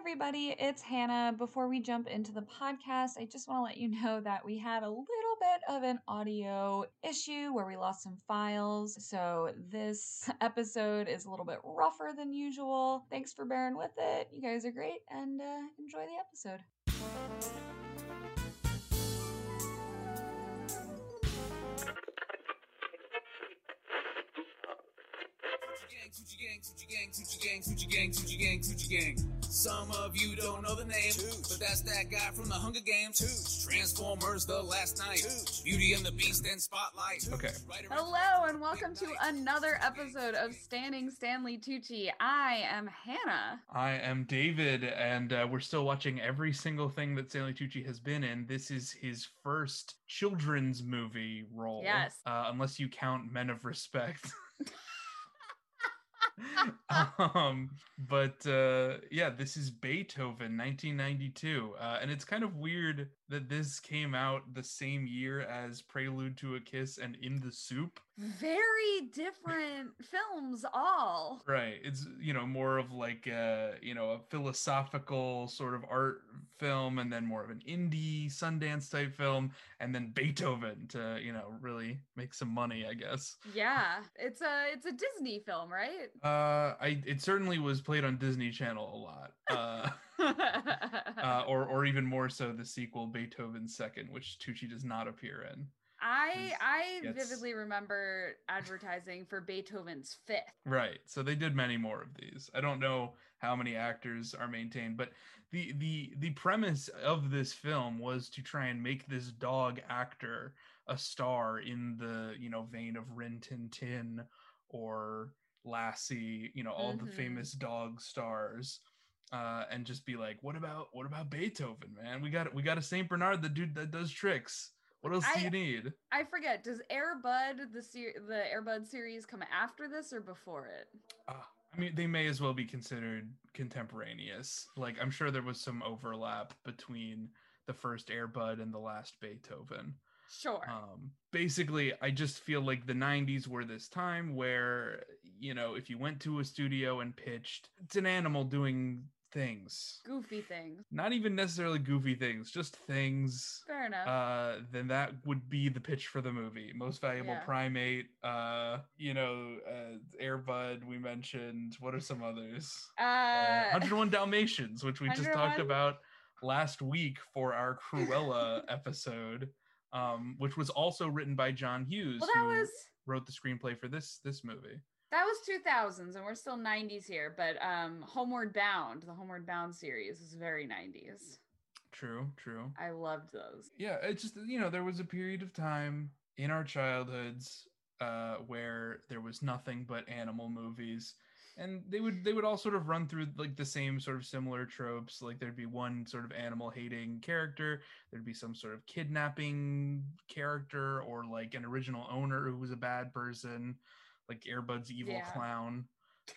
everybody, it's Hannah. Before we jump into the podcast, I just want to let you know that we had a little bit of an audio issue where we lost some files. So this episode is a little bit rougher than usual. Thanks for bearing with it. You guys are great and uh, enjoy the episode. Gang, gang, gang, gang, gang, gang. Some of you don't know the name, but that's that guy from the Hunger Games. Transformers, The Last Knight, Beauty and the Beast, and Spotlight. Okay. Hello and welcome to another episode of Standing Stanley Tucci. I am Hannah. I am David, and uh, we're still watching every single thing that Stanley Tucci has been in. This is his first children's movie role. Yes. Uh, unless you count Men of Respect. um, but uh, yeah, this is Beethoven, 1992, uh, and it's kind of weird that this came out the same year as Prelude to a Kiss and In the Soup. Very different films, all. Right. It's you know more of like a you know a philosophical sort of art film, and then more of an indie Sundance type film, and then Beethoven to you know really make some money, I guess. Yeah, it's a it's a Disney film, right? Uh, I it certainly was played on Disney Channel a lot. Uh, uh, or or even more so the sequel Beethoven Second, which Tucci does not appear in. I I gets- vividly remember advertising for Beethoven's Fifth. Right. So they did many more of these. I don't know how many actors are maintained, but the the the premise of this film was to try and make this dog actor a star in the, you know, vein of Rin Tin Tin or Lassie, you know, all the Mhm. famous dog stars. Uh, and just be like, what about what about Beethoven, man? We got we got a Saint Bernard, the dude that does tricks. What else do you need? I forget. Does Air Bud the ser- the Air Bud series come after this or before it? Uh, I mean, they may as well be considered contemporaneous. Like, I'm sure there was some overlap between the first Airbud and the last Beethoven. Sure. Um, basically, I just feel like the 90s were this time where, you know, if you went to a studio and pitched, it's an animal doing things. Goofy things. Not even necessarily goofy things, just things Fair enough. uh then that would be the pitch for the movie most valuable Yeah. primate uh you know uh airbud we mentioned what are some others uh, uh, 101 dalmatians which we just talked about last week for our cruella episode um which was also written by john hughes well, that who was wrote the screenplay for this this movie that was 2000s, and we're still 90s here. But um, Homeward Bound, the Homeward Bound series, is very 90s. true true I loved those. yeah it's just you know there was a period of time in our childhoods uh where there was nothing but animal movies and they would they would all sort of run through like the same sort of similar tropes like there'd be one sort of animal hating character there'd be some sort of kidnapping character or like an original owner who was a bad person like airbud's evil Yeah. clown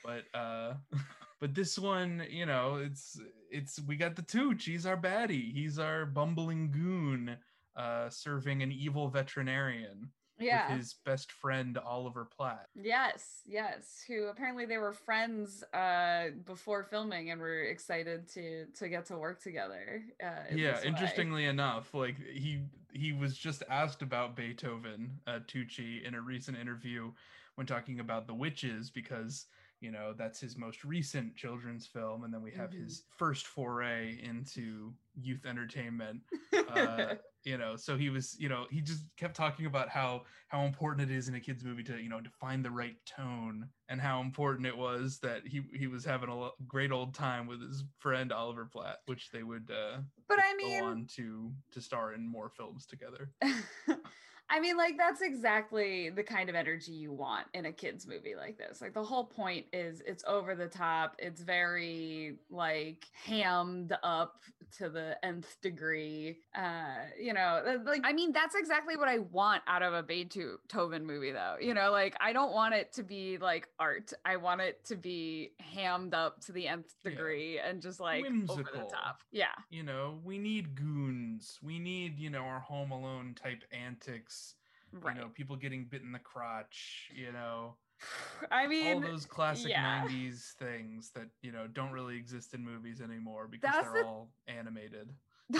but uh but this one you know it's it's we got the tooch he's our baddie he's our bumbling goon uh serving an evil veterinarian Yeah. with his best friend oliver platt Yes, yes. Who apparently they were friends uh before filming and were excited to to get to work together. Uh, in yeah interestingly enough like he he was just asked about beethoven uh tucci in a recent interview when talking about the witches because you know that's his most recent children's film and then we have Mhm. his first foray into youth entertainment uh, you know so he was you know he just kept talking about how how important it is in a kids movie to you know to find the right tone and how important it was that he he was having a great old time with his friend oliver platt which they would uh But I go mean, on to to star in more films together I mean, like that's exactly the kind of energy you want in a kids movie like this. Like the whole point is it's over the top. It's very like hammed up to the nth degree. Uh, you know, like I mean, that's exactly what I want out of a Beethoven movie, though. You know, like I don't want it to be like art. I want it to be hammed up to the nth Yeah. degree and just like over the top. Yeah. you know we need goons we need you know our home alone type antics Right. you know people getting bit in the crotch you know I mean, all those classic yeah. 90s things that you know don't really exist in movies anymore because That's they're the- all animated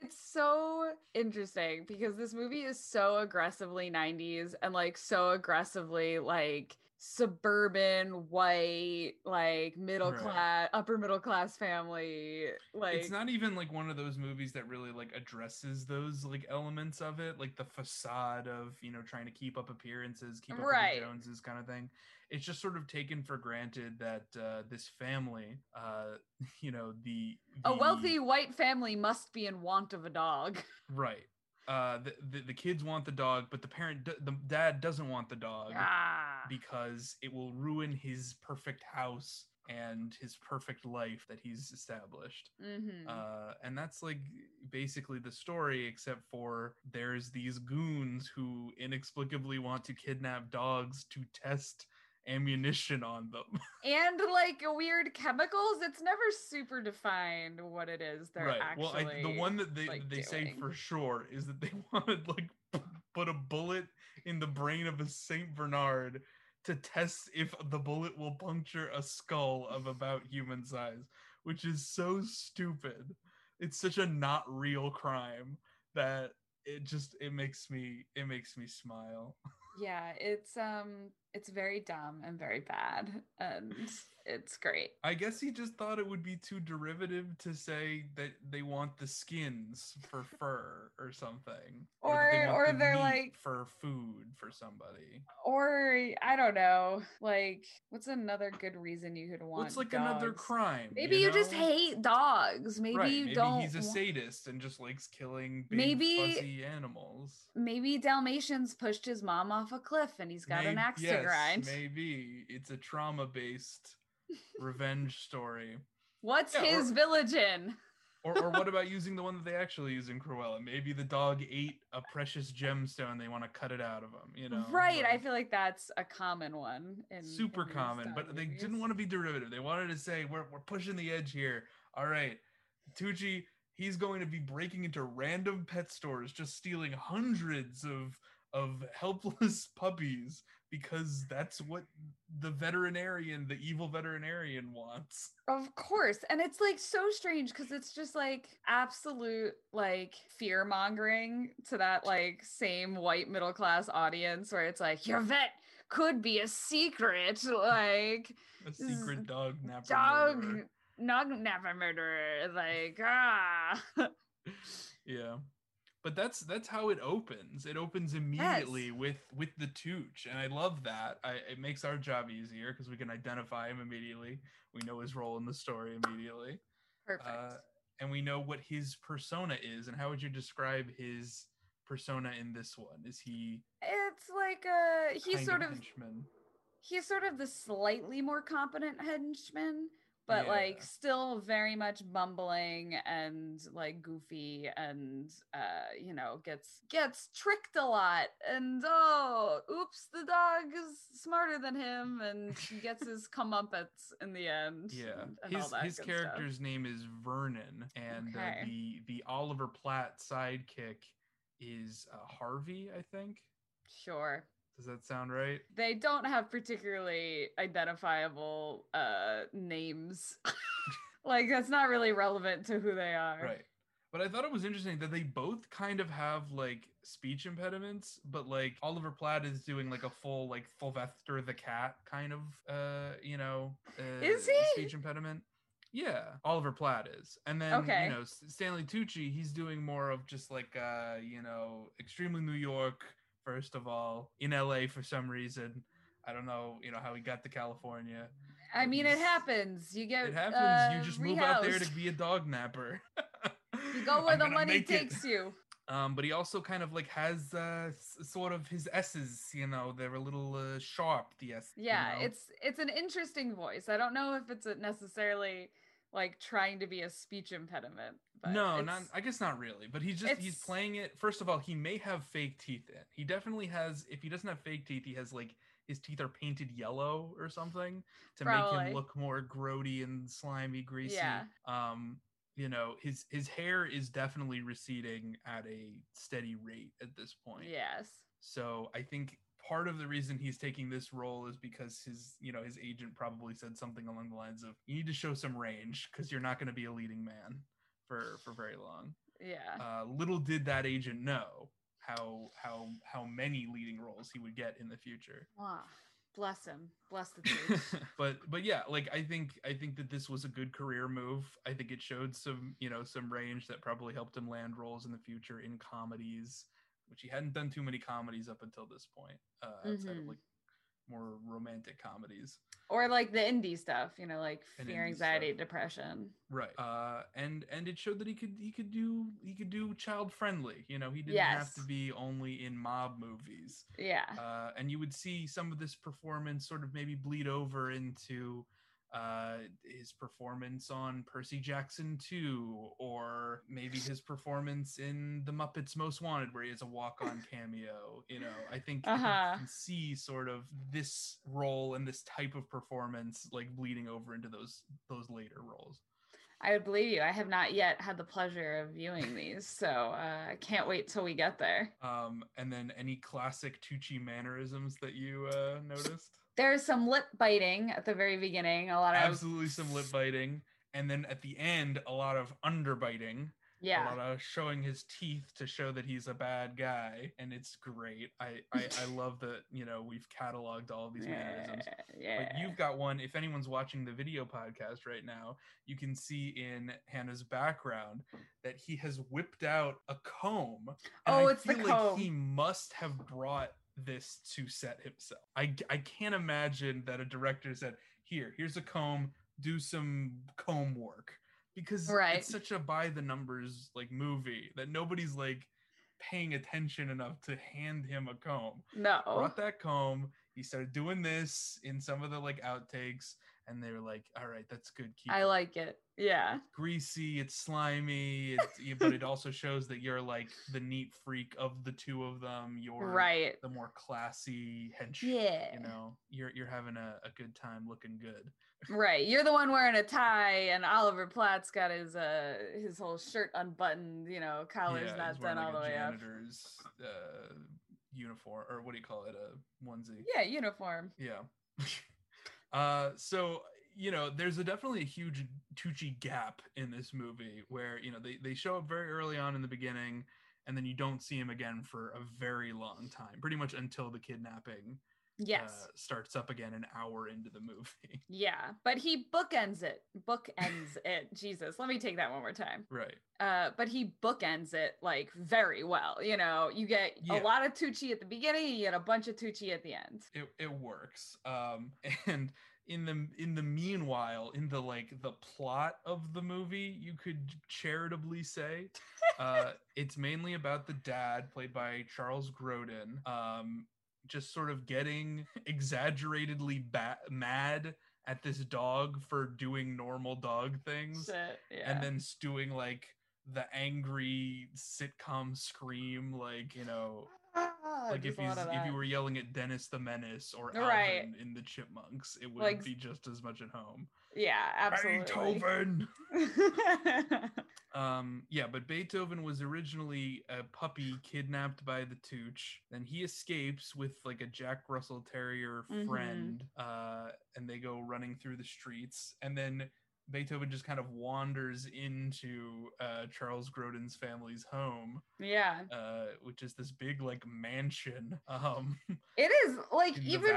it's so interesting because this movie is so aggressively 90s and like so aggressively like suburban white like middle Right. class upper middle class family like it's not even like one of those movies that really like addresses those like elements of it like the facade of you know trying to keep up appearances keep up Right. with the joneses kind of thing it's just sort of taken for granted that uh this family uh you know the, a wealthy white family must be in want of a dog right uh the, the the kids want the dog but the parent the dad doesn't want the dog ah. because it will ruin his perfect house and his perfect life that he's established Mhm. uh, and that's like basically the story except for there's these goons who inexplicably want to kidnap dogs to test ammunition on them. And like weird chemicals it's never super defined what it is they're right. Actually well I, the one that they like, they say for sure is that they wanted like put a bullet in the brain of a saint bernard to test if the bullet will puncture a skull of about human size which is so stupid. It's such a not real crime that it just it makes me it makes me smile. Yeah it's um it's very dumb and very bad and it's great. I guess he just thought it would be too derivative to say that they want the skins for fur or something Or- or the they're meat like- for food for somebody. Or i don't know like what's another good reason you could want what's like another crime maybe you, just hate dogs. Maybe right, you maybe don't he's a sadist and just likes killing big Maybe- fuzzy animals. Maybe dalmatians pushed his mom off a cliff and he's got an Mayb- axe to yes, grind maybe it's a trauma based revenge story what's Yeah, or- his village in or, or what about using the one that they actually use in Cruella? Maybe the dog ate a precious gemstone. They want to cut it out of him. You know, right i feel like that's a common one in super in common. But they didn't want to be derivative. They wanted to say we're we're pushing the edge here. All right, Tucci. He's going to be breaking into random pet stores, just stealing hundreds of of helpless puppies because that's what the veterinarian, the evil veterinarian, wants. Of course. And it's like so strange because it's just like absolute like fear mongering to that like same white middle class audience where it's like your vet could be a secret like a secret dog napper. dog murderer. nog never murderer like ah Yeah. But that's that's how it opens. It opens immediately with with the Tooch, and I love that. I, it makes our job easier because we can identify him immediately. We know his role in the story immediately, perfect uh, and we know what his persona is. And how would you describe his persona in this one? Is he it's like a he's kind sort of henchman? he's sort of the slightly more competent henchman but like still very much bumbling and like goofy and uh you know gets gets tricked a lot. And oh oops the dog is smarter than him and he gets his comeuppance in the end Yeah, and, and his his character's name is Vernon, and uh, the the Oliver Platt sidekick is uh, Harvey. I think. sure Does that sound right? they don't have particularly identifiable uh names like that's not really relevant to who they are Right. But I thought it was interesting that they both kind of have like speech impediments, but like Oliver Platt is doing like a full like Sylvester the cat kind of uh you know uh, Is he? speech impediment. Yeah, Oliver Platt is, and then Okay. you know Stanley Tucci, he's doing more of just like uh you know extremely New York first of all in L.A. for some reason. I don't know, you know how he got to California. I mean, it happens. You get It happens. uh, you just move out there to be a dog napper. You go where the money make it. takes you. Um, but he also kind of like has uh, s- sort of his S's, you know, they're a little uh, sharp. The S. you Yeah, know? it's it's an interesting voice. I don't know if it's necessarily like trying to be a speech impediment. But no, not. I guess not really. But he's just he's playing it. First of all, he may have fake teeth in. He definitely has. If he doesn't have fake teeth, he has like his teeth are painted yellow or something to make him look more grody and slimy, greasy. Yeah. Um, you know, his his hair is definitely receding at a steady rate at this point. Yes. So I think part of the reason he's taking this role is because his you know his agent probably said something along the lines of you need to show some range because you're not going to be a leading man for for very long Yeah. uh, little did that agent know how how how many leading roles he would get in the future Ah, bless him. Bless the truth. but but yeah like i think i think that this was a good career move i think it showed some you know some range that probably helped him land roles in the future in comedies which he hadn't done too many comedies up until this point uh outside of Mhm. like more romantic comedies or like the indie stuff, you know, like And fear, anxiety, stuff. depression. right uh and and it showed that he could he could do he could do child friendly you know he didn't have to be only in mob movies Yeah. uh, and you would see some of this performance sort of maybe bleed over into uh, his performance on Percy Jackson 2, or maybe his performance in The Muppets Most Wanted, where he has a walk-on cameo. You know, I think, Uh-huh. you can see sort of this role and this type of performance like bleeding over into those those later roles. I would believe you. I have not yet had the pleasure of viewing these, so uh, I can't wait till we get there. Um, and then any classic Tucci mannerisms that you uh, noticed? There's some lip biting at the very beginning. A lot of absolutely some lip biting and then at the end a lot of underbiting yeah. a lot of showing his teeth to show that he's a bad guy and it's great. I i, I love that you know we've cataloged all of these mannerisms. Yeah. Like you've got one if anyone's watching the video podcast right now you can see in hannah's background that he has whipped out a comb and Oh, I it's the feel like he must have brought this to set himself. I i can't imagine that a director said here here's a comb do some comb work because Right. it's such a by the numbers like movie that nobody's like paying attention enough to hand him a comb no. brought that comb. He started doing this in some of the like outtakes, and they were like, "All right, that's good. Keep I it. like it. Yeah. greasy. It's slimy, it's, but it also shows that you're like the neat freak of the two of them. You're Right. the more classy hench. Yeah. You know, you're you're having a, a good time, looking good. Right. You're the one wearing a tie and Oliver Platt's got his uh his whole shirt unbuttoned, you know, collar's yeah, not done all the way up. janitor's uh, uniform, or what do you call it? A onesie. Yeah, uniform. Yeah. uh so you know, there's a definitely a huge Tucci gap in this movie where, you know, they, they show up very early on in the beginning and then you don't see him again for a very long time, pretty much until the kidnapping Yes. uh, starts up again an hour into the movie. yeah. But he bookends it. Bookends it. Jesus. Let me take that one more time. right. Uh, but he bookends it like very well. You know, you get Yeah. a lot of Tucci at the beginning, and you get a bunch of Tucci at the end. It it works. Um and in the in the meanwhile, in the like the plot of the movie, you could charitably say uh, it's mainly about the dad, played by Charles Grodin, um, just sort of getting exaggeratedly ba- mad at this dog for doing normal dog things, Shit, yeah. and then stewing like the angry sitcom scream, like you know, Ah, like if he's if you were yelling at Dennis the Menace or Right. Alvin in the Chipmunks, it would Like- be just as much at home. Yeah, absolutely. Beethoven. Um, yeah, but Beethoven was originally a puppy kidnapped by the Tooch. Then he escapes with like a Jack Russell Terrier Mhm. friend, uh, and they go running through the streets. And then Beethoven just kind of wanders into uh, Charles Grodin's family's home, yeah, uh, which is this big like mansion um, it is like even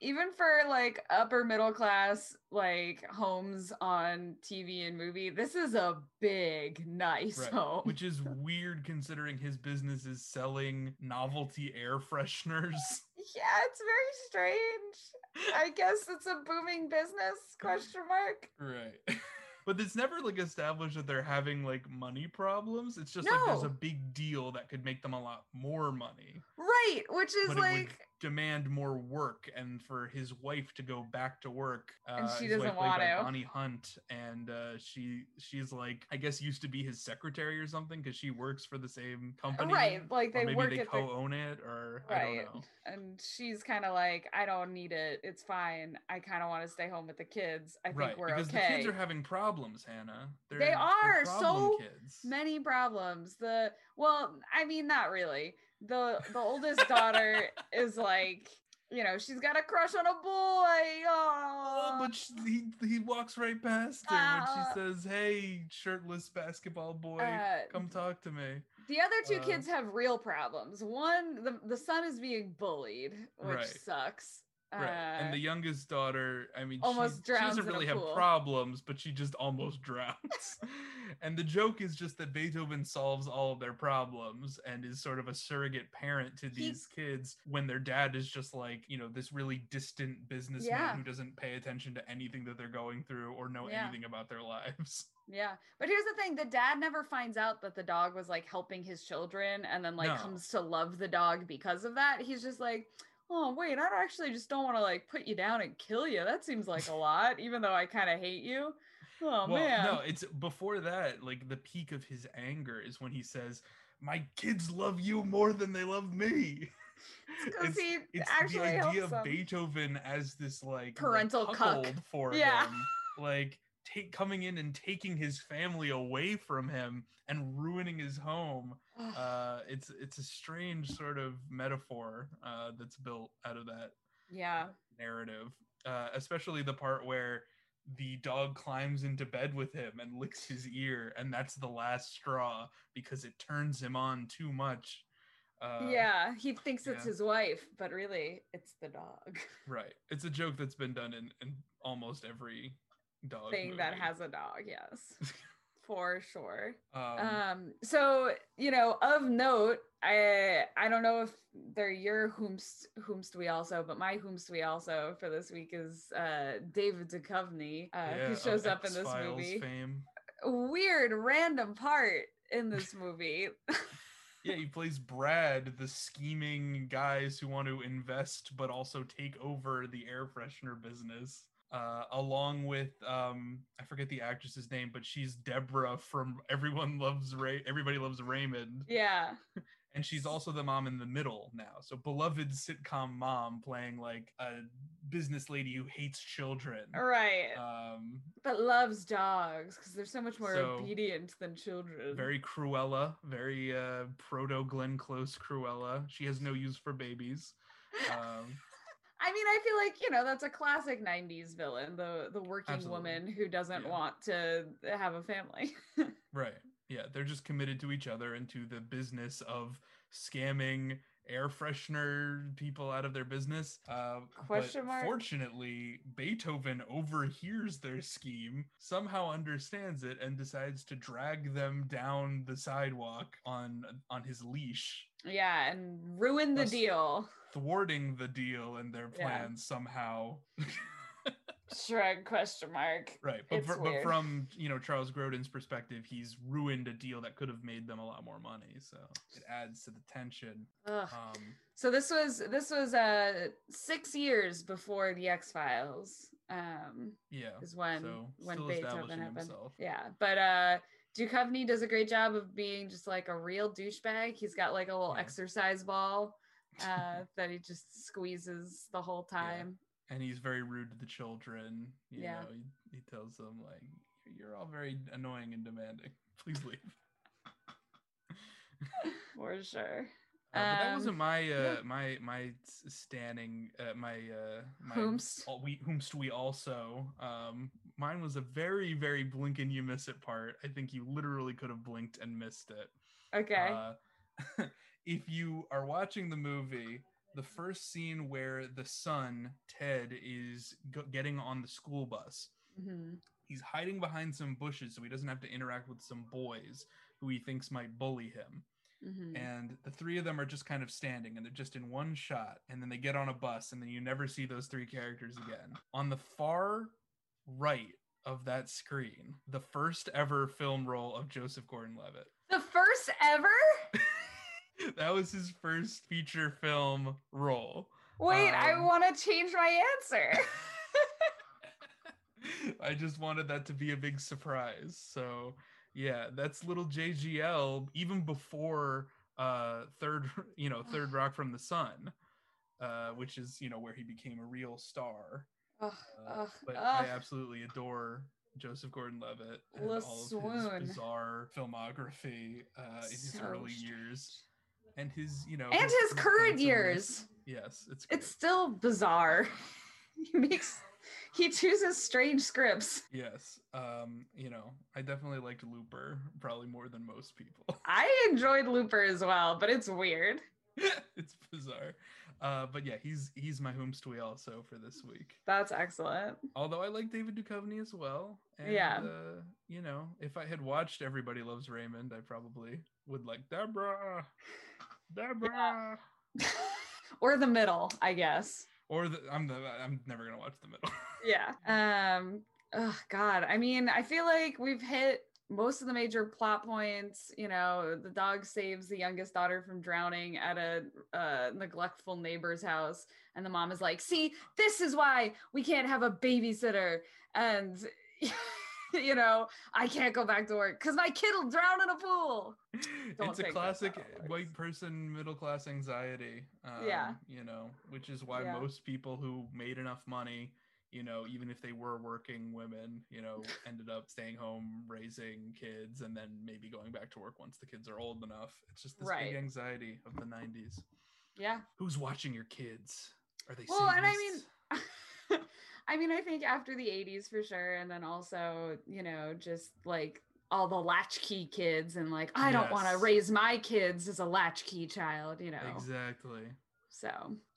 even for like upper middle class like homes on TV and movie, this is a big nice Right, home. Which is weird considering his business is selling novelty air fresheners. Yeah, it's very strange. I guess it's a booming business? Question mark. Right. But it's never like established that they're having like money problems. It's just like there's a big deal that could make them a lot more money. Right, which is but like demand more work and for his wife to go back to work. Uh, And she doesn't want to. Bonnie Hunt, and uh, she she's like I guess used to be his secretary or something because she works for the same company. right, like they maybe work they at the co-own it, or I Right. don't know. and she's kind of like, I don't need it. It's fine. I kind of want to stay home with the kids. I think right, we're because okay. the kids are having problems, Hannah. They're, They they're so kids. Many problems. The well, I mean, not really. The the oldest daughter is like you know she's got a crush on a boy Oh, oh but sh he he walks right past her when Uh, she says, "Hey, shirtless basketball boy, Uh, come talk to me." the other two uh, kids have real problems one the, the son is being bullied which Right. sucks Right. and Uh, the youngest daughter, I mean, almost she, she doesn't really have pool. problems, but she just almost drowns. and the joke is just that Beethoven solves all of their problems and is sort of a surrogate parent to He- these kids when their dad is just like, you know, this really distant businessman Yeah. who doesn't pay attention to anything that they're going through or know Yeah. anything about their lives. Yeah. But here's the thing the dad never finds out that the dog was like helping his children and then like No. comes to love the dog because of that. He's just like, oh, wait, I actually just don't want to like put you down and kill you. That seems like a lot, even though I kind of hate you. Oh, well, man. no, it's before that, like the peak of his anger is when he says, My kids love you more than they love me. Because he it's actually the idea of them. Beethoven as this like Parental cuckold for Yeah. him, like take coming in and taking his family away from him and ruining his home. Uh, it's it's a strange sort of metaphor uh, that's built out of that yeah. narrative, uh, especially the part where the dog climbs into bed with him and licks his ear, and that's the last straw because it turns him on too much. Uh, yeah. He thinks it's yeah. his wife, but really it's the dog Right. It's a joke that's been done in, in almost every dog thing that has a dog. Yes. For sure. Um, um so you know of note i i don't know if they're your whomst whomst we also but my whomst we also for this week is uh david Duchovny, uh yeah, who shows up in this movie Fame. weird random part in this movie Yeah, he plays Brad, the scheming guys who want to invest but also take over the air freshener business. Uh, along with um, I forget the actress's name, but she's Deborah from Everyone Loves Ray. Everybody Loves Raymond, yeah and she's also the mom in the middle now. So beloved sitcom mom playing like a business lady who hates children. right Um, but loves dogs because they're so much more so, obedient than children very Cruella, very uh, proto Glenn Close Cruella. She has no use for babies. Um, I mean, I feel like you know that's a classic '90s villain, the the working Absolutely. woman who doesn't Yeah. want to have a family. Right. Yeah, they're just committed to each other and to the business of scamming air freshener people out of their business. Uh, Question mark? Fortunately, Beethoven overhears their scheme, somehow understands it, and decides to drag them down the sidewalk on on his leash, yeah, and ruin the deal. thwarting the deal and their Yeah. plans somehow. Shrug question mark. Right, but, fr- but from you know Charles Grodin's perspective, he's ruined a deal that could have made them a lot more money. So it adds to the tension. Um, So this was this was uh six years before the X Files. Um, yeah, is when so when Beethoven happened. himself. Yeah, but uh, Duchovny does a great job of being just like a real douchebag. He's got like a little Yeah. exercise ball uh, that he just squeezes the whole time. And he's very rude to the children. You Yeah. know, he, he tells them like, "You're all very annoying and demanding. Please leave." For sure. Uh, but that Um, wasn't my uh yeah. my my standing uh my uh my Whomst. all- we whomst we also um mine was a very very blink and you miss it part i think you literally could have blinked and missed it Okay. uh, if you are watching the movie the first scene where the son ted is go- getting on the school bus. Hmm he's hiding behind some bushes so he doesn't have to interact with some boys who he thinks might bully him. Hmm and the three of them are just kind of standing and they're just in one shot and then they get on a bus and then you never see those three characters again. On the far right of that screen the first ever film role of joseph gordon-levitt. The first ever? that was his first feature film role Wait, I Um, want to change my answer. i just wanted that to be a big surprise so yeah that's little jgl even before uh third you know third rock from the sun uh which is you know where he became a real star Ugh, Uh, but ugh. I absolutely adore Joseph Gordon-Levitt and all of swoon. his bizarre filmography uh, in his So early strange. years. And his you know and his current years. Yes, it's It's still bizarre. he makes he chooses strange scripts. yes. Um, you know, I definitely liked Looper probably more than most people. I enjoyed Looper as well, but it's weird. it's bizarre. Uh, but yeah, he's he's my homestui also for this week. That's excellent. Although I like David Duchovny as well. And, Yeah. Uh, you know, if I had watched Everybody Loves Raymond, I probably would like Deborah, Deborah. or the middle, I guess. Or the, I'm the I'm never gonna watch the middle. Yeah. Um oh god. I mean, I feel like we've hit most of the major plot points, you know, the dog saves the youngest daughter from drowning at a uh, neglectful neighbor's house and the mom is like, "See, this is why we can't have a babysitter." And you know, I can't go back to work cuz my kid will drown in a pool. Don't it's a classic white person middle class anxiety. Um, Yeah. You know, which is why Yeah. most people who made enough money, you know, even if they were working women, you know, ended up staying home, raising kids, and then maybe going back to work once the kids are old enough. It's just this Right. big anxiety of the 90s. Yeah. Who's watching your kids? Are they Well, and I mean, I mean, I think after the 80s for sure. And then also, you know, just like all the latchkey kids and like, I don't want to raise my kids as a latchkey child, you know. Exactly. So,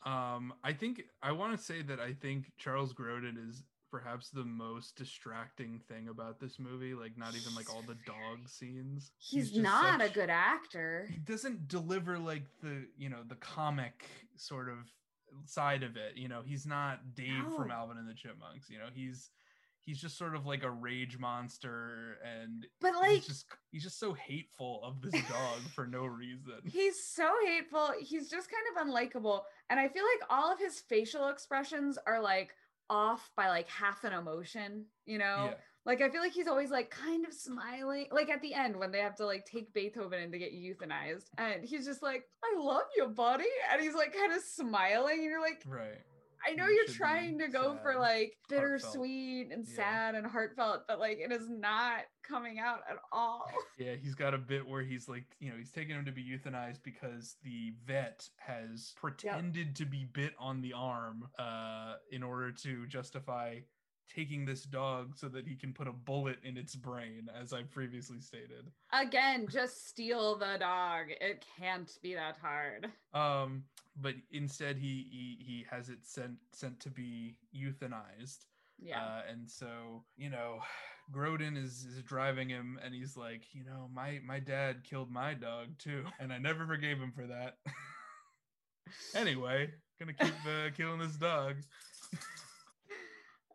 Um, I think I want to say that I think Charles Grodin is perhaps the most distracting thing about this movie. Like, not even like all the dog scenes. he's, just not a good actor. He doesn't deliver like the you know the comic sort of side of it. You know, he's not Dave from Alvin and the Chipmunks. You know, he's he's just sort of like a rage monster, and But like, he's just he's just so hateful of this dog for no reason. He's so hateful. He's just kind of unlikable. And I feel like all of his facial expressions are like off by like half an emotion, you know? Yeah. Like I feel like he's always like kind of smiling. Like at the end when they have to like take Beethoven in to get euthanized. And he's just like, I love you, buddy. And he's like kind of smiling. And you're like, Right. I know You you're trying to go for sad, like heartfelt. bittersweet and Yeah. sad and heartfelt, but like it is not coming out at all. Yeah, he's got a bit where he's like, you know, he's taking him to be euthanized because the vet has pretended to be bit on the arm uh, in order to justify taking this dog so that he can put a bullet in its brain, as I previously stated. Again, just steal the dog. It can't be that hard. Um, but instead, he he he has it sent sent to be euthanized. Yeah. Uh, and so, you know, Grodin is, is driving him and he's like, you know, my my dad killed my dog too, and I never forgave him for that. anyway, gonna keep uh, killing this dog.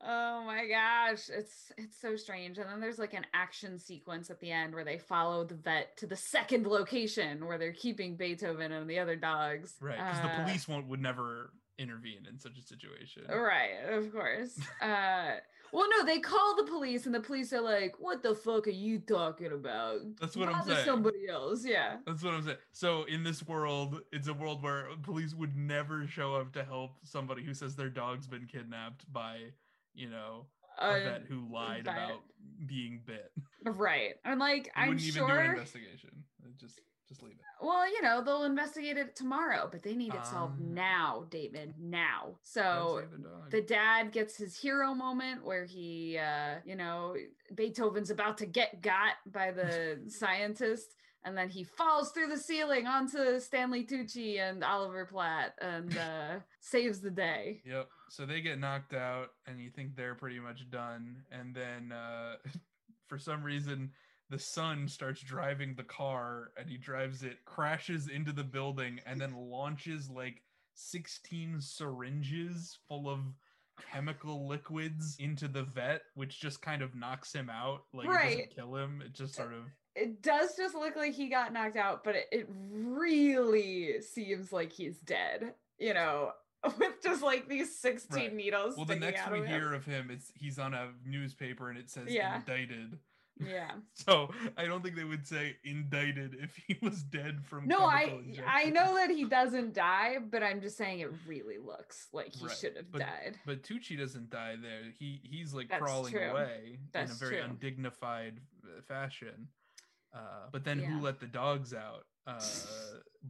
Oh my gosh, it's it's so strange. And then there's like an action sequence at the end where they follow the vet to the second location where they're keeping Beethoven and the other dogs. Right, because Uh, the police won't would never intervene in such a situation. Right, of course. uh well no, they call the police and the police are like, What the fuck are you talking about? That's what I'm saying. Somebody else, yeah. That's what I'm saying. So in this world, it's a world where police would never show up to help somebody who says their dog's been kidnapped by, you know, Uh, vet who lied vet. about being bit. right. And like I'm wouldn't even do an sure investigation. Just just leave it. Well, you know, they'll investigate it tomorrow, but they need it solved Ah. now, David. Now. So the the dad gets his hero moment where he uh you know beethoven's about to get got by the scientist and then he falls through the ceiling onto stanley tucci and oliver platt and uh saves the day Yep. So they get knocked out, and you think they're pretty much done, and then uh, for some reason. The son starts driving the car and he drives it, crashes into the building, and then launches like 16 syringes full of chemical liquids into the vet, which just kind of knocks him out. Like, it Right. doesn't kill him. It just sort of. it does just look like he got knocked out but it, it really seems like he's dead you know with just like these 16 Right. needles Well, the next we of hear of him, it's he's on a newspaper and it says Yeah. indicted. yeah So I don't think they would say indicted if he was dead from. No, I chemical I know that he doesn't die, but I'm just saying it really looks like he Right, should have but- died. But Tucci doesn't die there. He he's like That's crawling true. away in a very true. undignified uh, fashion. Uh, but then Yeah. who let the dogs out? Uh,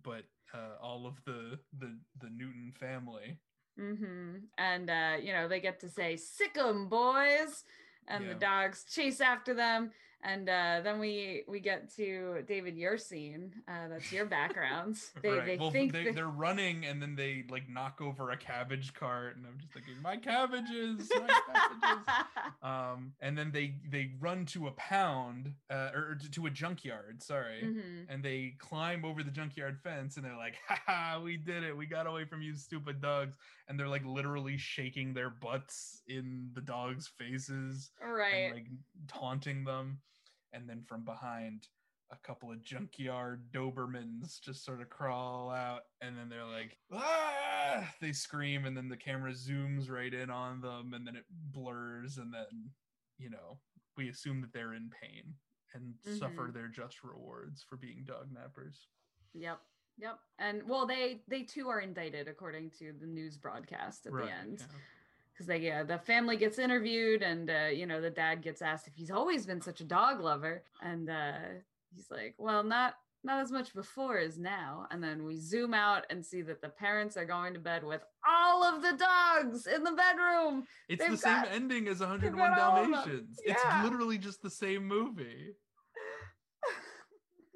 but uh, all of the the the Newton family. Mm-hmm. And uh, you know, they get to say "sick 'em, boys," and the dogs chase after them. And uh, then we we get to David, your scene. Uh, that's your background. They, right. they well, think they, they're running and then they like knock over a cabbage cart, and I'm just thinking, my cabbages, my cabbages. um, and then they they run to a pound, uh, or to, a junkyard. Sorry. Mhm. And they climb over the junkyard fence, and they're like, "Ha ha, we did it! We got away from you, stupid dogs!" And they're like literally shaking their butts in the dogs' faces Right. and like taunting them. And then from behind, a couple of junkyard Dobermans just sort of crawl out, and then they're like, ah! They scream, and then the camera zooms right in on them, and then it blurs, and then, you know, we assume that they're in pain and suffer Mhm. their just rewards for being dog nappers. Yep. Yep. And well, they they too are indicted according to the news broadcast at the end. yeah. Because they uh, the family gets interviewed and uh, you know the dad gets asked if he's always been such a dog lover and uh, he's like well not not as much before as now and then we zoom out and see that the parents are going to bed with all of the dogs in the bedroom It's They've the same ending as 101 all. Dalmatians. Yeah. It's literally just the same movie.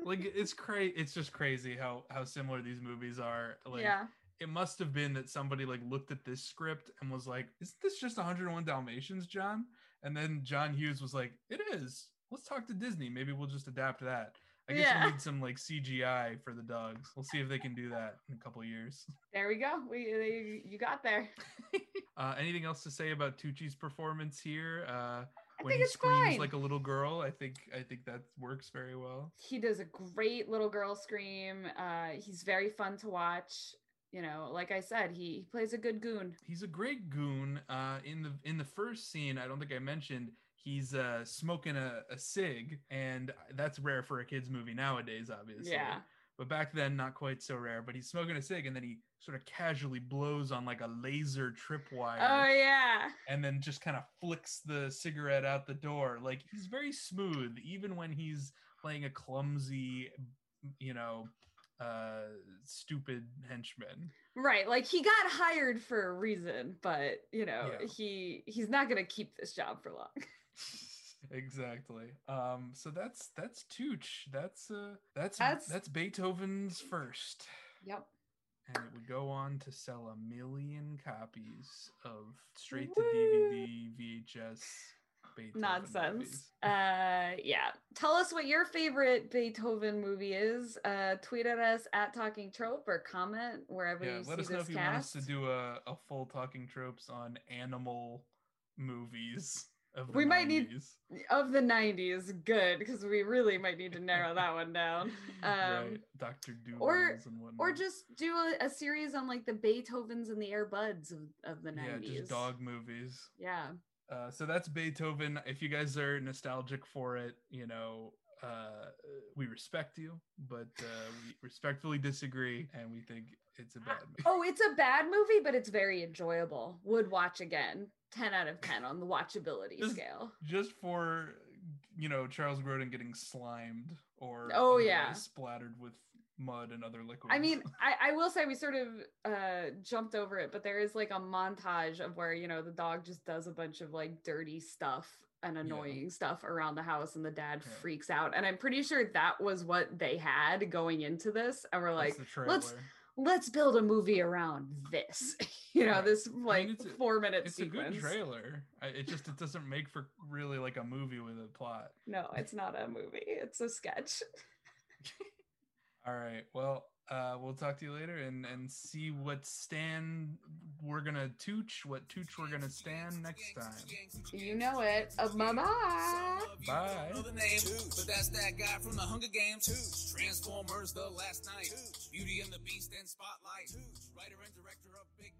Like it's crazy. It's just crazy how how similar these movies are. Like yeah it must have been that somebody like looked at this script and was like, "Isn't this just 101 Dalmatians, John?" And then John Hughes was like, "It is. Let's talk to Disney. Maybe we'll just adapt that." I guess Yeah. we'll need some like CGI for the dogs. We'll see if they can do that in a couple of years. there we go we they, you got there Uh, anything else to say about Tucci's performance here? Uh, i when think he it's screams fine like a little girl, I think I think that works very well. he does a great little girl scream uh he's very fun to watch you know like i said he, he plays a good goon He's a great goon. Uh, in the in the first scene, I don't think I mentioned he's uh, smoking a, a cig, and that's rare for a kids movie nowadays, obviously. yeah But back then, not quite so rare. But he's smoking a cig, and then he sort of casually blows on like a laser tripwire. oh yeah and then just kind of flicks the cigarette out the door. Like he's very smooth, even when he's playing a clumsy, you know, uh, stupid henchman. Right, like he got hired for a reason, but you know, Yeah. he he's not going to keep this job for long. exactly. Um, so that's that's Tooch. That's uh, that's That's- that's Beethoven's first. Yep. And it would go on to sell a million copies of straight to DVD, VHS, Beethoven Nonsense. Uh yeah. Tell us what your favorite Beethoven movie is. Uh tweet at us at Talking Trope or comment wherever yeah, you let see us know this if you want us cast. to do a, a full talking tropes on animal movies of the We might need- 90s. of the 90s, good, because we really might need to narrow that one down. Um right, Doctor Doodles or- and whatnot. Or just do a, a series on like the Beethovens and the Air Buds of, of the 90s. yeah, just dog movies. Yeah. Uh, so that's Beethoven. If you guys are nostalgic for it, you know, uh, we respect you, but uh, we respectfully disagree, and we think it's a bad movie. Oh, it's a bad movie, but it's very enjoyable. Would watch again. 10 out of 10 on the watchability Just- scale. Just for you know Charles Grodin getting slimed or Oh, yeah. splattered with mud and other liquids. I mean, I, I will say we sort of uh, jumped over it, but there is like a montage of where, you know, the dog just does a bunch of like dirty stuff and annoying stuff around the house and the dad Yeah. freaks out. And I'm pretty sure that was what they had going into this. And we're like, let's- let's build a movie around this, you know, Right. this like it's a- four minute it's sequence. a good trailer. I, it just it doesn't make for really like a movie with a plot. No, it's not a movie. It's a sketch. All right. Well, uh, we'll talk to you later and and see what stand we're gonna tooch, what tooch we're gonna stand next time. You know it. Uh, bye bye. Bye. Know the name, but that's that guy from the Hunger Games. Transformers: The Last Knight. Beauty and the Beast and Spotlight. Writer and director of Big Night.